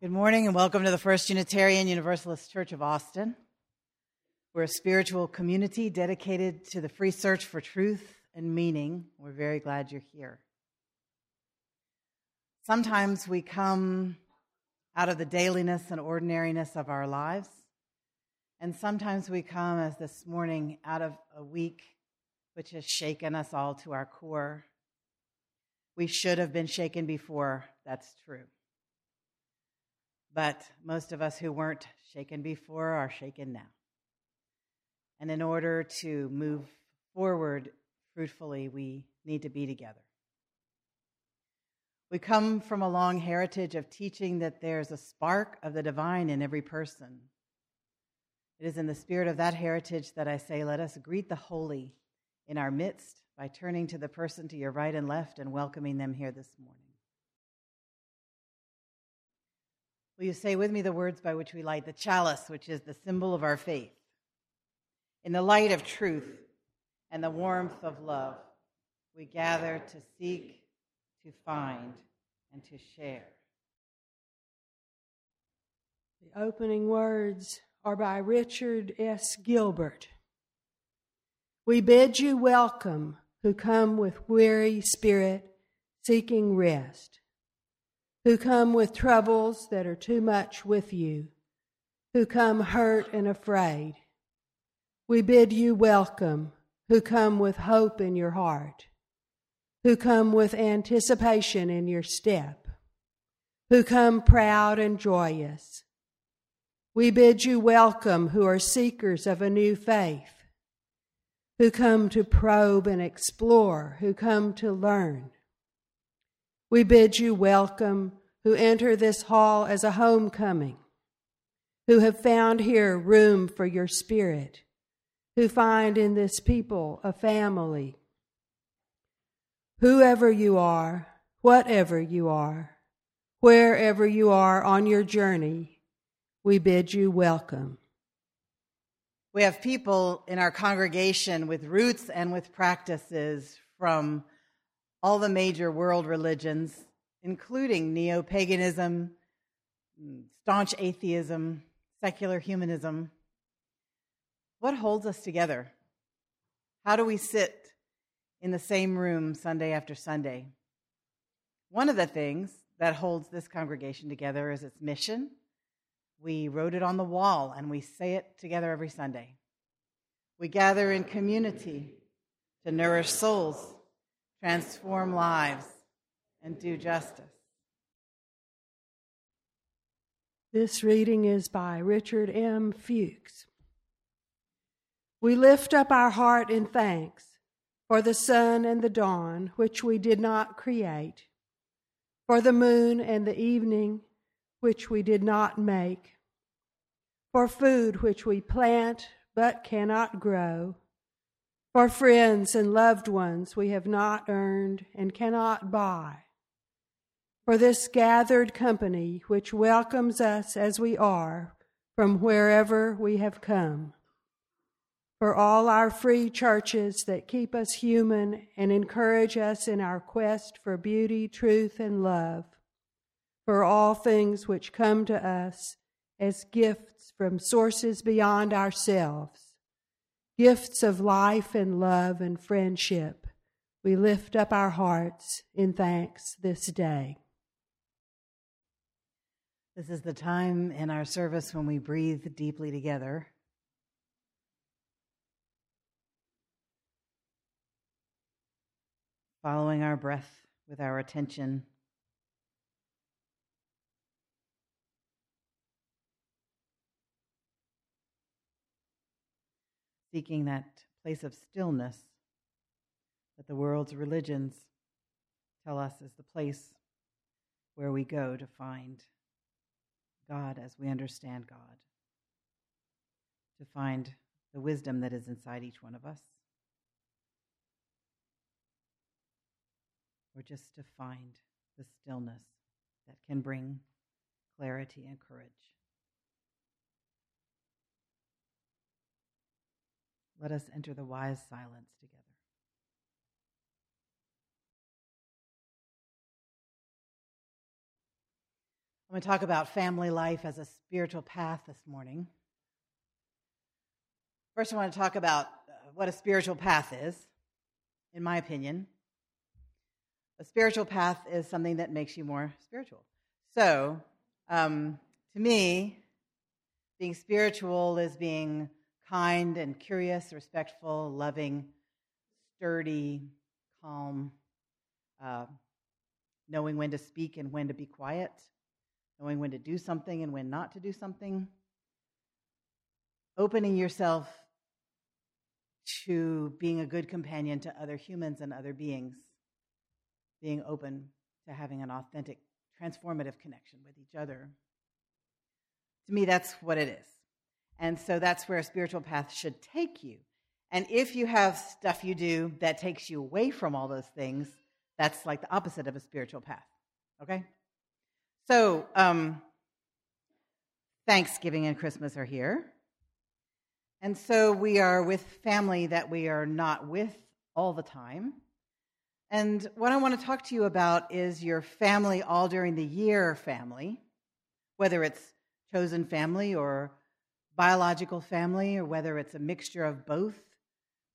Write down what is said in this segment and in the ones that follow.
Good morning and welcome to the First Unitarian Universalist Church of Austin. We're a spiritual community dedicated to the free search for truth and meaning. We're very glad you're here. Sometimes we come out of the dailiness and ordinariness of our lives, and sometimes we come, as this morning, out of a week which has shaken us all to our core. We should have been shaken before, that's true. But most of us who weren't shaken before are shaken now. And in order to move forward fruitfully, we need to be together. We come from a long heritage of teaching that there's a spark of the divine in every person. It is in the spirit of that heritage that I say, let us greet the holy in our midst by turning to the person to your right and left and welcoming them here this morning. Will you say with me the words by which we light the chalice, which is the symbol of our faith? In the light of truth and the warmth of love, we gather to seek, to find, and to share. The opening words are by Richard S. Gilbert. We bid you welcome who come with weary spirit seeking rest who come with troubles that are too much with you, who come hurt and afraid. We bid you welcome, who come with hope in your heart, who come with anticipation in your step, who come proud and joyous. We bid you welcome, who are seekers of a new faith, who come to probe and explore, who come to learn. We bid you welcome who enter this hall as a homecoming, who have found here room for your spirit, who find in this people a family. Whoever you are, whatever you are, wherever you are on your journey, we bid you welcome. We have people in our congregation with roots and with practices from all the major world religions, including neo paganism, mm, staunch atheism, secular humanism. What holds us together? How do we sit in the same room Sunday after Sunday? One of the things that holds this congregation together is its mission. We wrote it on the wall and we say it together every Sunday. We gather in community to nourish souls transform lives, and do justice. This reading is by Richard M. Fewkes. We lift up our heart in thanks for the sun and the dawn, which we did not create, for the moon and the evening, which we did not make, for food which we plant but cannot grow for friends and loved ones we have not earned and cannot buy. For this gathered company which welcomes us as we are from wherever we have come. For all our free churches that keep us human and encourage us in our quest for beauty, truth, and love. For all things which come to us as gifts from sources beyond ourselves gifts of life and love and friendship, we lift up our hearts in thanks this day. This is the time in our service when we breathe deeply together. Following our breath with our attention seeking that place of stillness that the world's religions tell us is the place where we go to find God as we understand God, to find the wisdom that is inside each one of us, or just to find the stillness that can bring clarity and courage. Let us enter the wise silence together. I'm going to talk about family life as a spiritual path this morning. First, I want to talk about uh, what a spiritual path is, in my opinion. A spiritual path is something that makes you more spiritual. So, um, to me, being spiritual is being kind and curious, respectful, loving, sturdy, calm, uh, knowing when to speak and when to be quiet, knowing when to do something and when not to do something, opening yourself to being a good companion to other humans and other beings, being open to having an authentic, transformative connection with each other. To me, that's what it is. And so that's where a spiritual path should take you. And if you have stuff you do that takes you away from all those things, that's like the opposite of a spiritual path. Okay? So, um, Thanksgiving and Christmas are here. And so we are with family that we are not with all the time. And what I want to talk to you about is your family all during the year family, whether it's chosen family or biological family, or whether it's a mixture of both,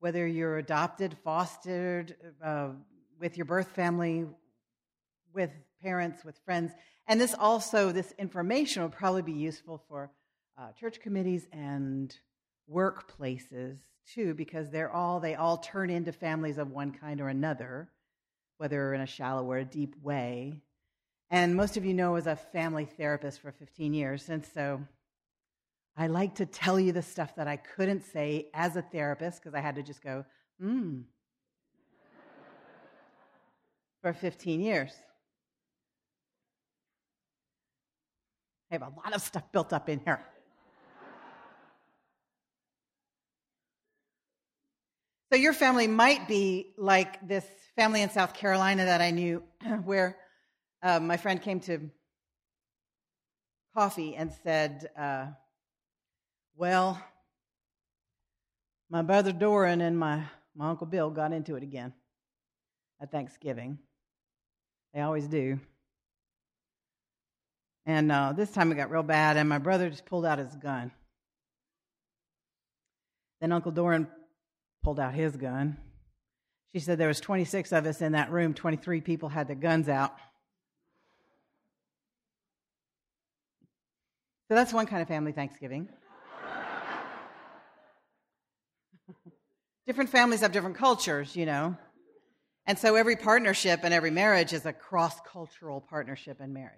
whether you're adopted, fostered, uh, with your birth family, with parents, with friends. And this also, this information will probably be useful for uh, church committees and workplaces too, because they're all they all turn into families of one kind or another, whether in a shallow or a deep way. And most of you know, as a family therapist for 15 years, and so I like to tell you the stuff that I couldn't say as a therapist because I had to just go, hmm, for 15 years. I have a lot of stuff built up in here. So, your family might be like this family in South Carolina that I knew, where uh, my friend came to coffee and said, uh, Well, my brother Doran and my, my Uncle Bill got into it again at Thanksgiving. They always do. And uh, this time it got real bad, and my brother just pulled out his gun. Then Uncle Doran pulled out his gun. She said there was 26 of us in that room. 23 people had their guns out. So that's one kind of family Thanksgiving. different families have different cultures, you know. And so every partnership and every marriage is a cross cultural partnership and marriage.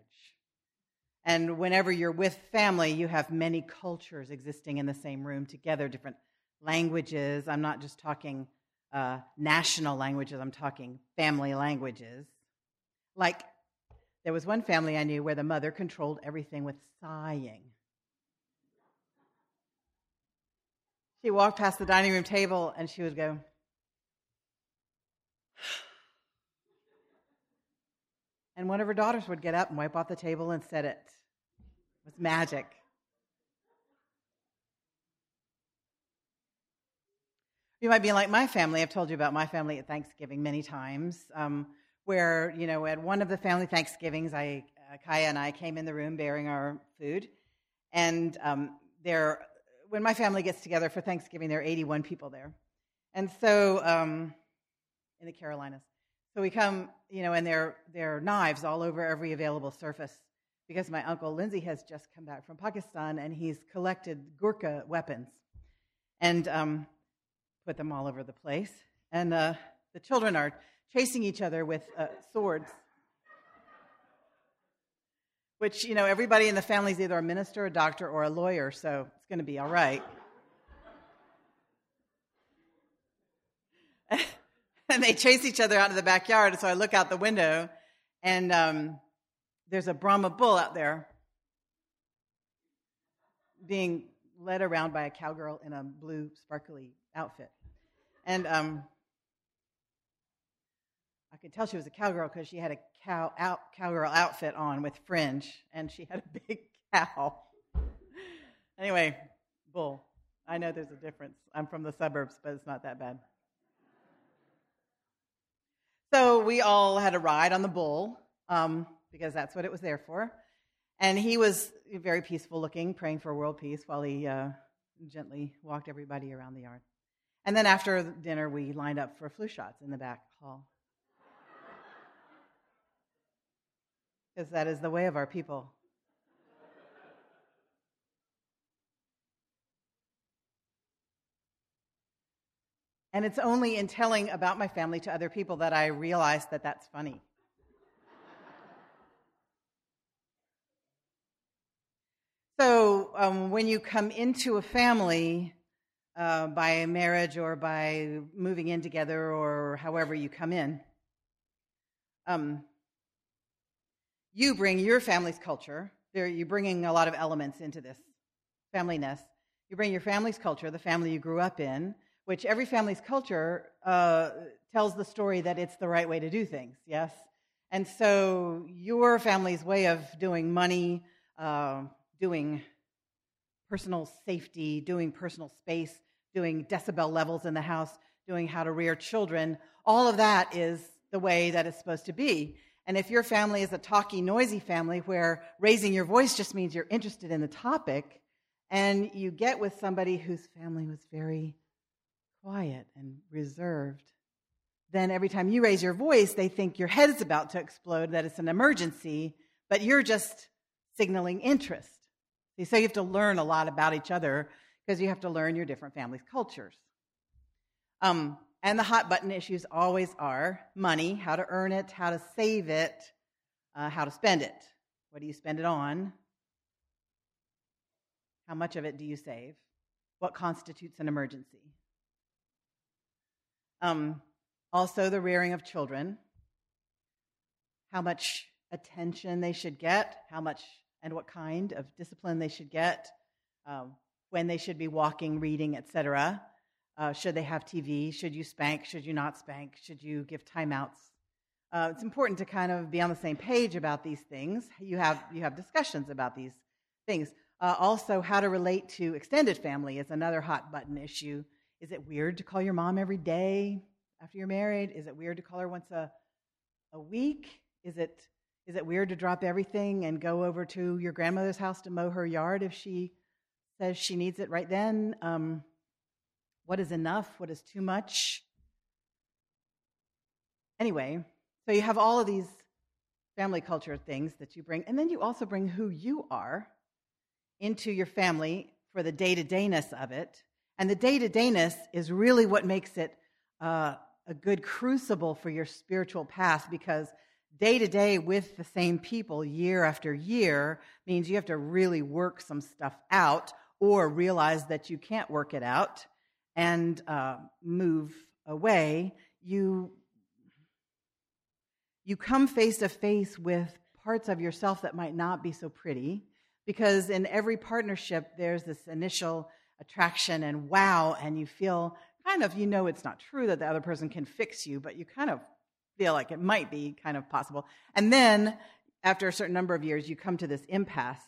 And whenever you're with family, you have many cultures existing in the same room together, different languages. I'm not just talking uh, national languages, I'm talking family languages. Like, there was one family I knew where the mother controlled everything with sighing. She walked past the dining room table and she would go, And one of her daughters would get up and wipe off the table and set it. Was magic. You might be like my family. I've told you about my family at Thanksgiving many times, um, where, you know, at one of the family Thanksgivings, I, uh, Kaya and I came in the room bearing our food. And um, there, when my family gets together for Thanksgiving, there are 81 people there. And so, um, in the Carolinas. So we come, you know, and there, there are knives all over every available surface because my uncle Lindsay has just come back from Pakistan and he's collected Gurkha weapons and um, put them all over the place. And uh, the children are chasing each other with uh, swords, which, you know, everybody in the family is either a minister, a doctor, or a lawyer, so it's going to be all right. and they chase each other out of the backyard. So I look out the window, and um, there's a Brahma bull out there being led around by a cowgirl in a blue, sparkly outfit. And um, I could tell she was a cowgirl because she had a cow out, cowgirl outfit on with fringe, and she had a big cow. anyway, bull. I know there's a difference. I'm from the suburbs, but it's not that bad. So we all had a ride on the bull um, because that's what it was there for. And he was very peaceful looking, praying for world peace while he uh, gently walked everybody around the yard. And then after dinner, we lined up for flu shots in the back hall. Because that is the way of our people. And it's only in telling about my family to other people that I realize that that's funny. So, um, when you come into a family uh, by marriage or by moving in together or however you come in, um, you bring your family's culture. There, you're bringing a lot of elements into this familyness. You bring your family's culture, the family you grew up in, which every family's culture uh, tells the story that it's the right way to do things, yes? And so your family's way of doing money, uh, doing personal safety, doing personal space, doing decibel levels in the house, doing how to rear children, all of that is the way that it's supposed to be. And if your family is a talky, noisy family where raising your voice just means you're interested in the topic, and you get with somebody whose family was very quiet and reserved, then every time you raise your voice, they think your head is about to explode, that it's an emergency, but you're just signaling interest. So you have to learn a lot about each other because you have to learn your different families' cultures. Um, and the hot button issues always are money, how to earn it, how to save it, uh, how to spend it. What do you spend it on? How much of it do you save? What constitutes an emergency? Um, also, the rearing of children, how much attention they should get, how much and what kind of discipline they should get, um, when they should be walking, reading, etc. Uh, should they have TV? Should you spank? Should you not spank? Should you give timeouts? Uh, it's important to kind of be on the same page about these things. You have you have discussions about these things. Uh, also, how to relate to extended family is another hot button issue. Is it weird to call your mom every day after you're married? Is it weird to call her once a, a week? Is it, is it weird to drop everything and go over to your grandmother's house to mow her yard if she says she needs it right then? Um, what is enough? What is too much? Anyway, so you have all of these family culture things that you bring, and then you also bring who you are into your family for the day to dayness of it. And the day to dayness is really what makes it uh, a good crucible for your spiritual path because day to day with the same people year after year means you have to really work some stuff out or realize that you can't work it out and uh, move away. You, you come face to face with parts of yourself that might not be so pretty because in every partnership, there's this initial attraction and wow, and you feel kind of, you know, it's not true that the other person can fix you, but you kind of feel like it might be kind of possible. And then after a certain number of years, you come to this impasse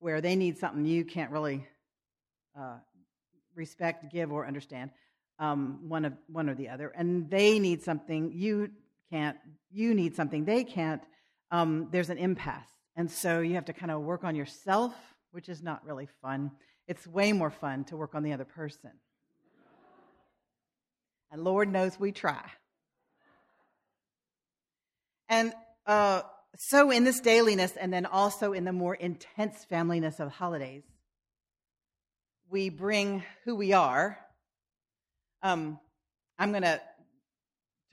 where they need something you can't really uh, respect, give, or understand, um, one of one or the other, and they need something you can't. You need something they can't. Um, there's an impasse, and so you have to kind of work on yourself, which is not really fun. It's way more fun to work on the other person. And Lord knows we try. And uh, so, in this dailiness, and then also in the more intense familyness of holidays, we bring who we are. Um, I'm going to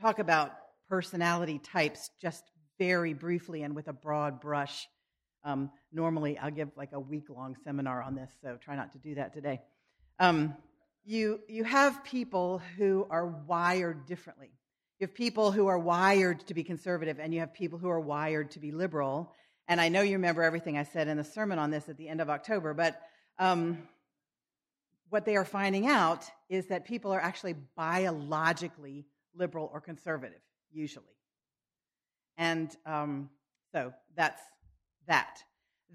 talk about personality types just very briefly and with a broad brush. Um, normally, I'll give like a week long seminar on this, so try not to do that today. Um, you, you have people who are wired differently. You have people who are wired to be conservative, and you have people who are wired to be liberal. And I know you remember everything I said in the sermon on this at the end of October, but um, what they are finding out is that people are actually biologically liberal or conservative, usually. And um, so that's that.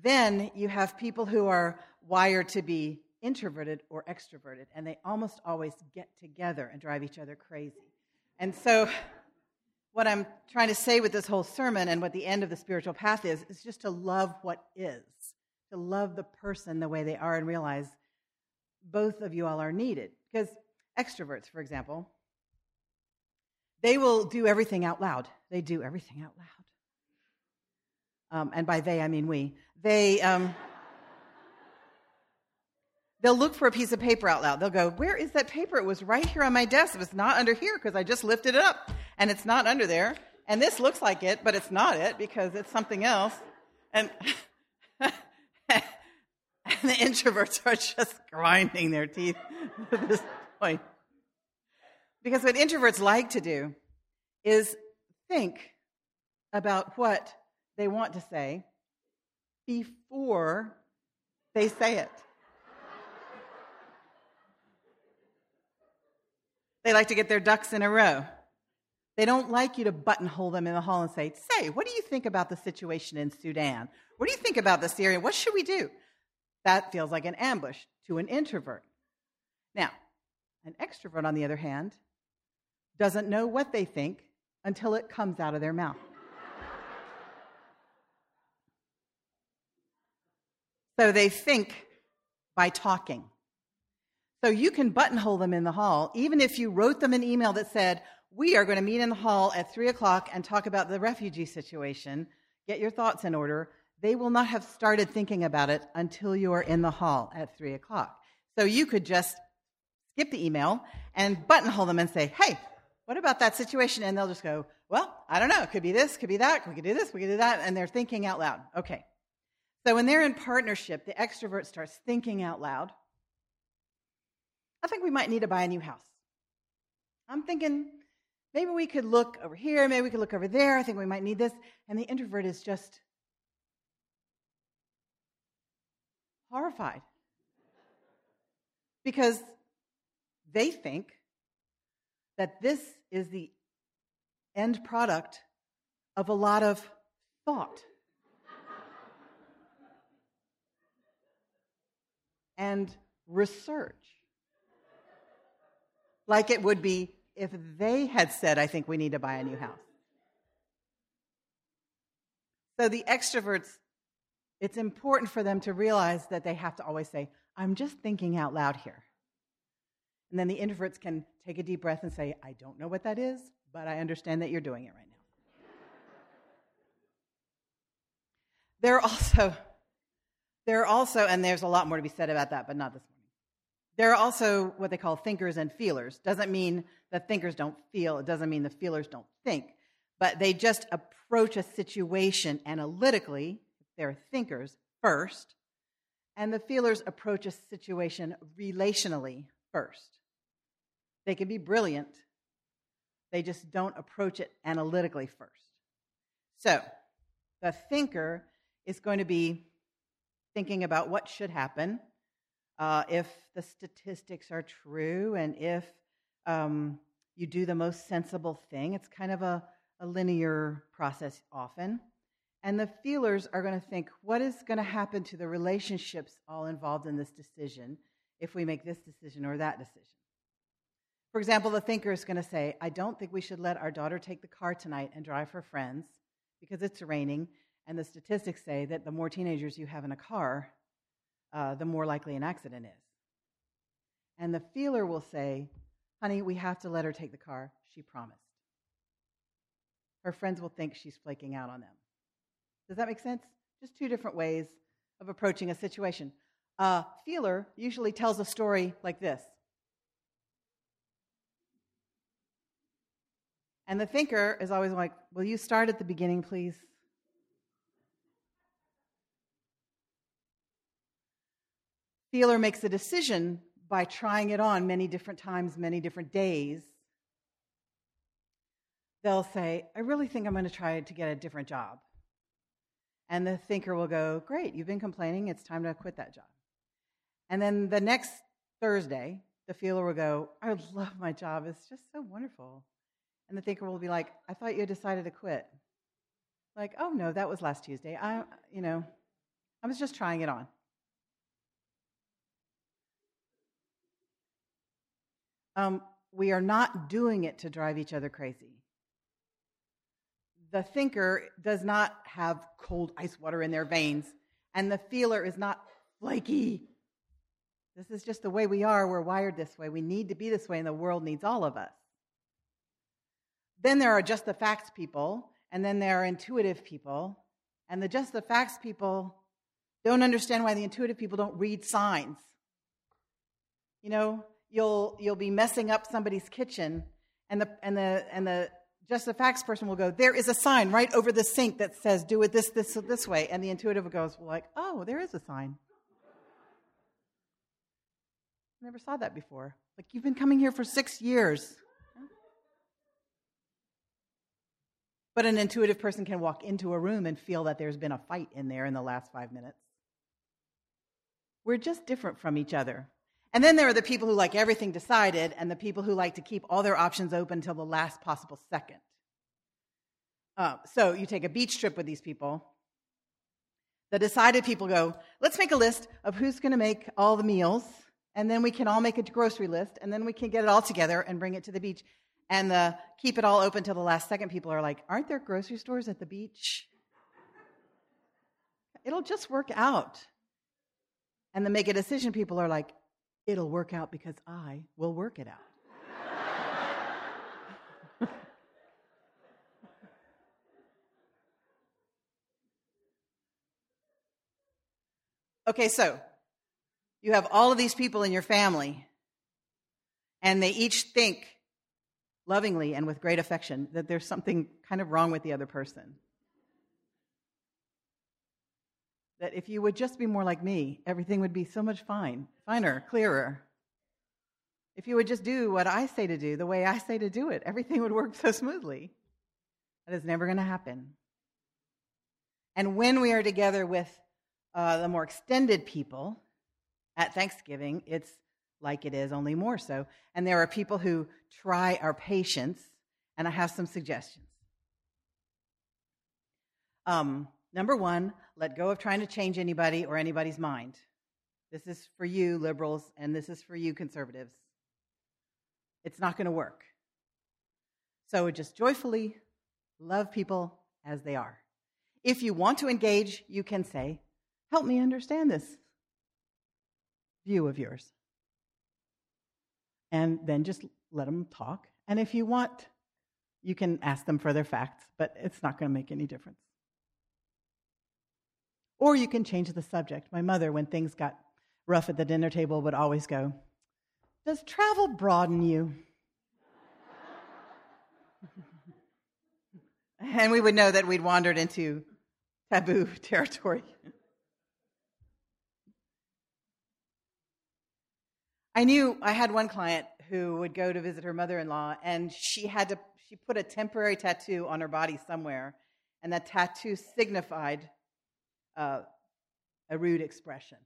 Then you have people who are wired to be introverted or extroverted, and they almost always get together and drive each other crazy. And so, what I'm trying to say with this whole sermon and what the end of the spiritual path is, is just to love what is to love the person the way they are and realize both of you all are needed. Because extroverts, for example, they will do everything out loud. They do everything out loud. Um, and by they, I mean we. They. Um, they'll look for a piece of paper out loud. They'll go, Where is that paper? It was right here on my desk. It was not under here because I just lifted it up and it's not under there. And this looks like it, but it's not it because it's something else. And, and the introverts are just grinding their teeth at this point. Because what introverts like to do is think about what they want to say before they say it. They like to get their ducks in a row. They don't like you to buttonhole them in the hall and say, Say, what do you think about the situation in Sudan? What do you think about the Syria? What should we do? That feels like an ambush to an introvert. Now, an extrovert, on the other hand, doesn't know what they think until it comes out of their mouth. so they think by talking. So you can buttonhole them in the hall, even if you wrote them an email that said, We are going to meet in the hall at three o'clock and talk about the refugee situation. Get your thoughts in order. They will not have started thinking about it until you are in the hall at three o'clock. So you could just skip the email and buttonhole them and say, Hey, what about that situation? And they'll just go, Well, I don't know. It could be this, could be that. We could do this, we could do that. And they're thinking out loud. Okay. So when they're in partnership, the extrovert starts thinking out loud I think we might need to buy a new house. I'm thinking maybe we could look over here, maybe we could look over there. I think we might need this. And the introvert is just horrified because they think that this is the end product of a lot of thought. and research like it would be if they had said, I think we need to buy a new house. So the extroverts, it's important for them to realize that they have to always say, I'm just thinking out loud here. And then the introverts can take a deep breath and say, I don't know what that is, but I understand that you're doing it right now. There are also, there are also, and there's a lot more to be said about that, but not this. There are also what they call thinkers and feelers. Doesn't mean that thinkers don't feel, it doesn't mean the feelers don't think, but they just approach a situation analytically, they're thinkers first, and the feelers approach a situation relationally first. They can be brilliant, they just don't approach it analytically first. So, the thinker is going to be thinking about what should happen uh, if the statistics are true and if um, you do the most sensible thing. It's kind of a, a linear process often. And the feelers are going to think, what is going to happen to the relationships all involved in this decision if we make this decision or that decision? For example, the thinker is going to say, I don't think we should let our daughter take the car tonight and drive her friends because it's raining. And the statistics say that the more teenagers you have in a car, uh, the more likely an accident is. And the feeler will say, Honey, we have to let her take the car. She promised. Her friends will think she's flaking out on them. Does that make sense? Just two different ways of approaching a situation. A feeler usually tells a story like this. And the thinker is always like, Will you start at the beginning, please? Feeler makes a decision by trying it on many different times, many different days. They'll say, I really think I'm going to try to get a different job. And the thinker will go, Great, you've been complaining. It's time to quit that job. And then the next Thursday, the feeler will go, I love my job. It's just so wonderful. And the thinker will be like, I thought you had decided to quit. Like, oh no, that was last Tuesday. I, you know, I was just trying it on. Um, we are not doing it to drive each other crazy. The thinker does not have cold ice water in their veins And the feeler is not flaky. This is just the way we are. We're wired this way. We need to be this way, and the world needs all of us. Then there are just the facts people, and then there are intuitive people. And the just the facts people don't understand why the intuitive people don't read signs. You know, you'll you'll be messing up somebody's kitchen, and the and the and the just the facts person will go, there is a sign right over the sink that says do it this this this way, and the intuitive goes well, like, oh, there is a sign. Never saw that before. Like you've been coming here for six years. But an intuitive person can walk into a room and feel that there's been a fight in there in the last five minutes. We're just different from each other. And then there are the people who like everything decided and the people who like to keep all their options open until the last possible second. Uh, so you take a beach trip with these people. The decided people go, let's make a list of who's going to make all the meals, and then we can all make a grocery list, and then we can get it all together and bring it to the beach. And the keep it all open till the last second people are like, aren't there grocery stores at the beach? It'll just work out. And the make a decision people are like, it'll work out because I will work it out. okay, so you have all of these people in your family, and they each think lovingly and with great affection that there's something kind of wrong with the other person. That if you would just be more like me, everything would be so much fine, finer, clearer. If you would just do what I say to do, the way I say to do it, everything would work so smoothly. That is never going to happen. And when we are together with uh, the more extended people at Thanksgiving, it's like it is, only more so. And there are people who try our patience, and I have some suggestions. Um, number one, let go of trying to change anybody or anybody's mind. This is for you, liberals, and this is for you, conservatives. It's not going to work. So just joyfully love people as they are. If you want to engage, you can say, Help me understand this view of yours and then just let them talk. And if you want, you can ask them for their facts, but it's not going to make any difference. Or you can change the subject. My mother, when things got rough at the dinner table, would always go, Does travel broaden you? and we would know that we'd wandered into taboo territory. I knew I had one client who would go to visit her mother-in-law, and she had to she put a temporary tattoo on her body somewhere, and that tattoo signified uh, a rude expression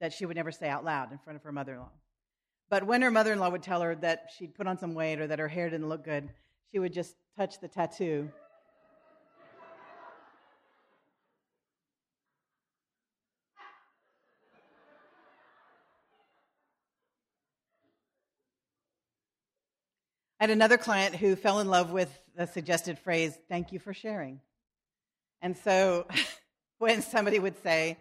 that she would never say out loud in front of her mother-in-law. But when her mother-in-law would tell her that she'd put on some weight or that her hair didn't look good, she would just touch the tattoo I had another client who fell in love with the suggested phrase, thank you for sharing. And so when somebody would say,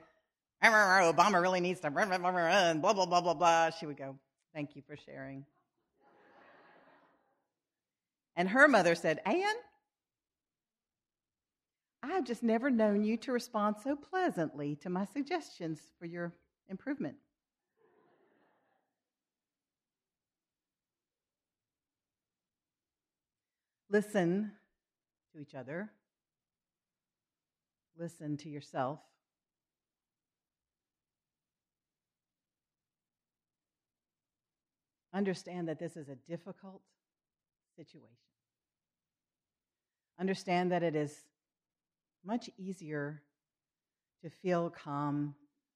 Obama really needs to, blah, blah, blah, blah, blah, blah, she would go, thank you for sharing. And her mother said, Anne, I've just never known you to respond so pleasantly to my suggestions for your improvement. Listen to each other. Listen to yourself. Understand that this is a difficult situation. Understand that it is much easier to feel calm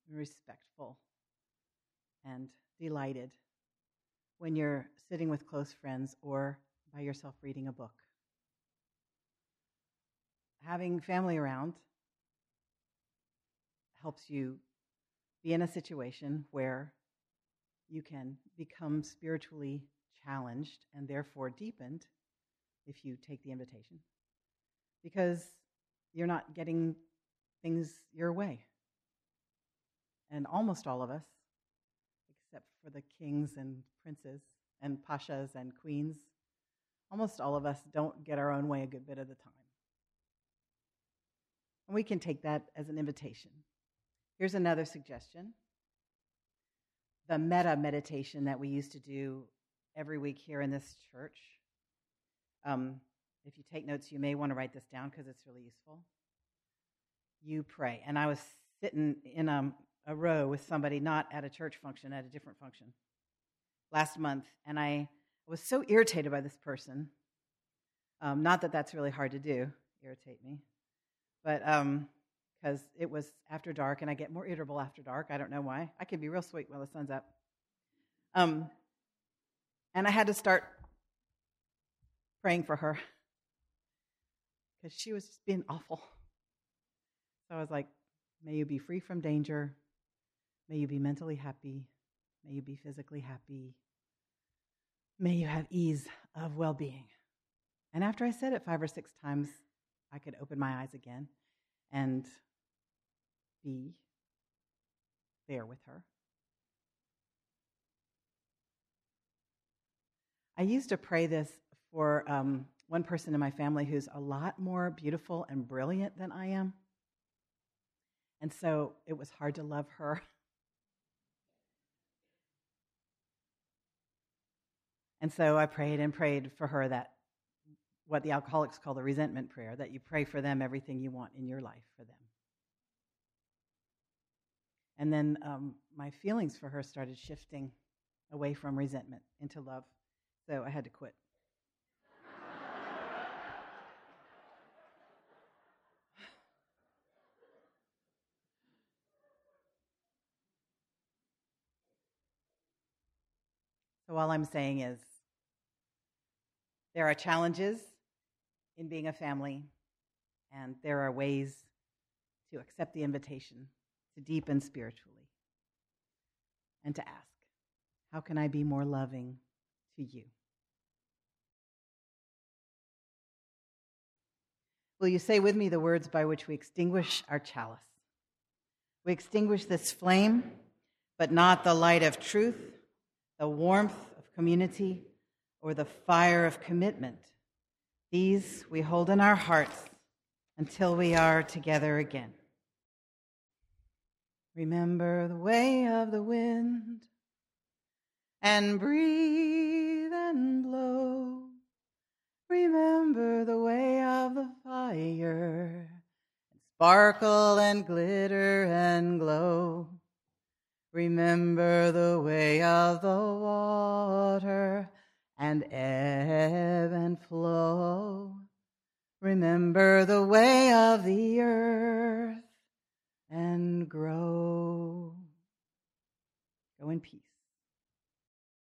and respectful and delighted when you're sitting with close friends or by yourself reading a book having family around helps you be in a situation where you can become spiritually challenged and therefore deepened if you take the invitation because you're not getting things your way. and almost all of us, except for the kings and princes and pashas and queens, almost all of us don't get our own way a good bit of the time. And we can take that as an invitation. Here's another suggestion the metta meditation that we used to do every week here in this church. Um, if you take notes, you may want to write this down because it's really useful. You pray. And I was sitting in a, a row with somebody, not at a church function, at a different function last month, and I was so irritated by this person. Um, not that that's really hard to do, irritate me, but because it was after dark, and I get more irritable after dark. I don't know why. I can be real sweet while the sun's up. Um, and I had to start praying for her because she was just being awful. So I was like, May you be free from danger. May you be mentally happy. May you be physically happy. May you have ease of well being. And after I said it five or six times, I could open my eyes again and be there with her. I used to pray this for um, one person in my family who's a lot more beautiful and brilliant than I am. And so it was hard to love her. And so I prayed and prayed for her that what the alcoholics call the resentment prayer that you pray for them everything you want in your life for them. And then um, my feelings for her started shifting away from resentment into love. So I had to quit. so all I'm saying is there are challenges in being a family, and there are ways to accept the invitation to deepen spiritually and to ask, How can I be more loving to you? Will you say with me the words by which we extinguish our chalice? We extinguish this flame, but not the light of truth, the warmth of community or the fire of commitment. These we hold in our hearts until we are together again. Remember the way of the wind and breathe and blow. Remember the way of the fire and sparkle and glitter and glow. Remember the way of the water and ebb and flow. Remember the way of the earth and grow. Go in peace.